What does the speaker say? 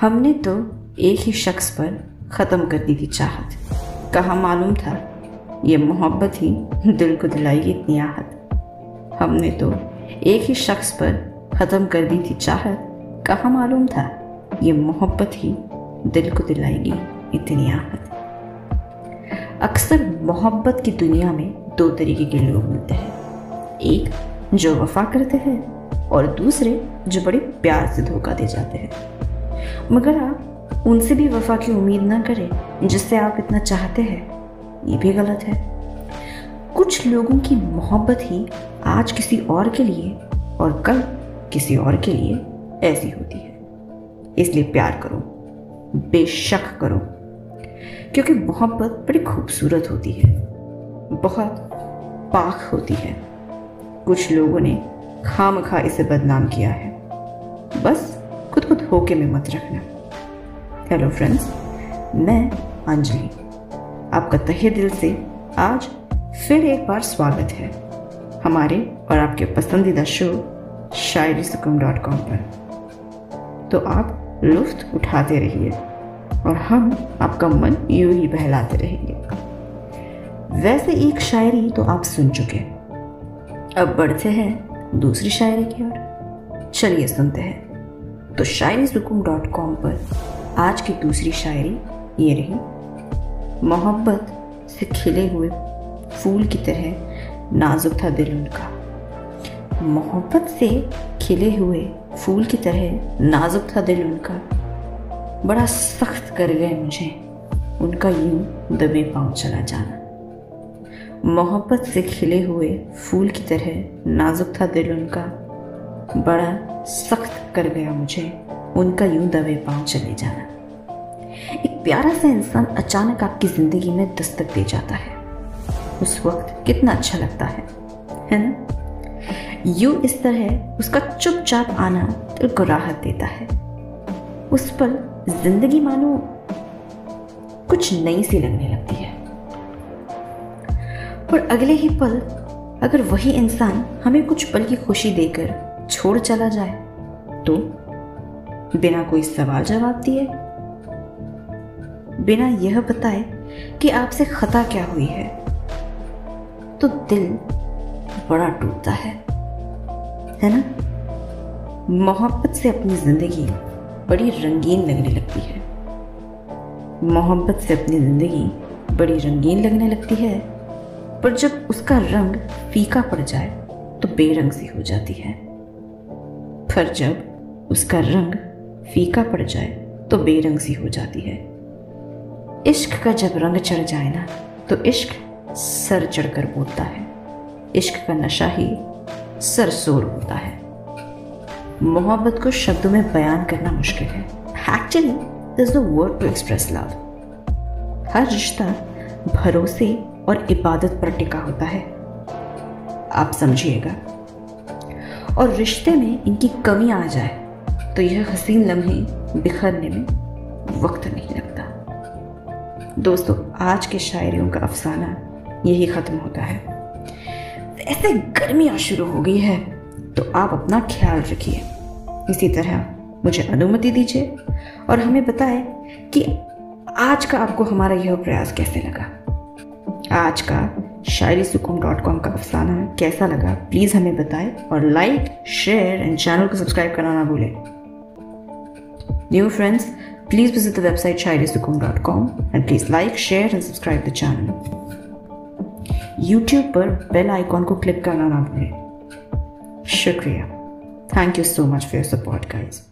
हमने तो एक ही शख्स पर ख़त्म कर दी थी चाहत। कहा मालूम था, ये मोहब्बत ही दिल को दिलाएगी इतनी आहत। हमने तो एक ही शख्स पर ख़त्म कर दी थी चाहत। कहा मालूम था, ये मोहब्बत ही दिल को दिलाएगी इतनी आहत। अक्सर मोहब्बत की दुनिया में दो तरीके के लोग मिलते हैं। एक, जो वफा करते हैं, और दूसरे, जो बड़े प्यार से धोखा दे जाते हैं। मगर आप उनसे भी वफा की उम्मीद ना करें, जिससे आप इतना चाहते हैं। ये भी गलत है। कुछ लोगों की मोहब्बत ही आज किसी और के लिए और कल किसी और के लिए ऐसी होती है। इसलिए प्यार करो, बेशक करो, क्योंकि मोहब्बत बड़ी खूबसूरत होती है, बहुत पाक होती है। कुछ लोगों ने खाम खा इसे बदनाम किया है। बस खुद होके में मत रखना। हेलो फ्रेंड्स मैं अंजलि। आपका तहे दिल से आज फिर एक बार स्वागत है हमारे और आपके पसंदीदा शो शायरी सुकुम डॉट कॉम पर। तो आप लुफ्त उठाते रहिए और हम आपका मन यूँ ही बहलाते रहेंगे। वैसे एक शायरी तो आप सुन चुके अब बढ़ते हैं दूसरी शायरी की ओर। चलिए सुनते हैं। तो शायरी सुकून डॉट कॉम पर आज की दूसरी शायरी ये रही। मोहब्बत से खिले हुए फूल की तरह नाजुक था दिल उनका। मोहब्बत से खिले हुए फूल की तरह नाजुक था दिल उनका। बड़ा सख्त कर गए मुझे। उनका यूँ दबे पाँव चला जाना। मोहब्बत से खिले हुए फूल की तरह नाजुक था दिल उनका। बड़ा सख्त कर गया मुझे, उनका यूँ दबे पाँव चले जाना। एक प्यारा सा इंसान अचानक आपकी ज़िंदगी में दस्तक दे जाता है। उस वक्त कितना अच्छा लगता है है ना? यू इस तरह उसका चुपचाप आना को राहत देता है। उस पर ज़िंदगी मानो कुछ नई सी लगने लगती है। और अगले ही पल अगर वही इंसान हमें कुछ पल की खुशी देकर छोड़ चला जाए तो बिना कोई सवाल जवाब दिए, बिना यह बताए कि आपसे खता क्या हुई है तो दिल बड़ा टूटता है है ना? मोहब्बत से अपनी ज़िंदगी बड़ी रंगीन लगने लगती है। मोहब्बत से अपनी ज़िंदगी बड़ी रंगीन लगने लगती है, पर जब उसका रंग फीका पड़ जाए तो बेरंग सी हो जाती है। पर जब उसका रंग फीका पड़ जाए तो बेरंग सी हो जाती है। इश्क का जब रंग चढ़ जाए ना तो इश्क सर चढ़कर बोलता है। इश्क का नशा ही सर सोर होता है। मोहब्बत को शब्दों में बयान करना मुश्किल है। Actually this the word to express love हर रिश्ता भरोसे और इबादत पर टिका होता है। आप समझिएगा। और रिश्ते में इनकी कमी आ जाए तो यह हसीन लम्हे बिखरने में वक्त नहीं लगता। दोस्तों, आज के शायरियों का अफसाना यही ख़त्म होता है। ऐसे गर्मियाँ शुरू हो गई है तो आप अपना ख्याल रखिए। इसी तरह मुझे अनुमति दीजिए और हमें बताएँ कि आज का आपको हमारा यह प्रयास कैसे लगा। आज का शायरी सुकून डॉट कॉम का अफसाना कैसा लगा प्लीज़ हमें बताएँ और लाइक शेयर एंड चैनल को सब्सक्राइब करना ना भूलें। New friends please visit the website Shayari Sukoon dot com and please like share and subscribe the channel YouTube पर बेल आइकॉन को क्लिक करना ना भूलें। शुक्रिया। Thank you so much for your support guys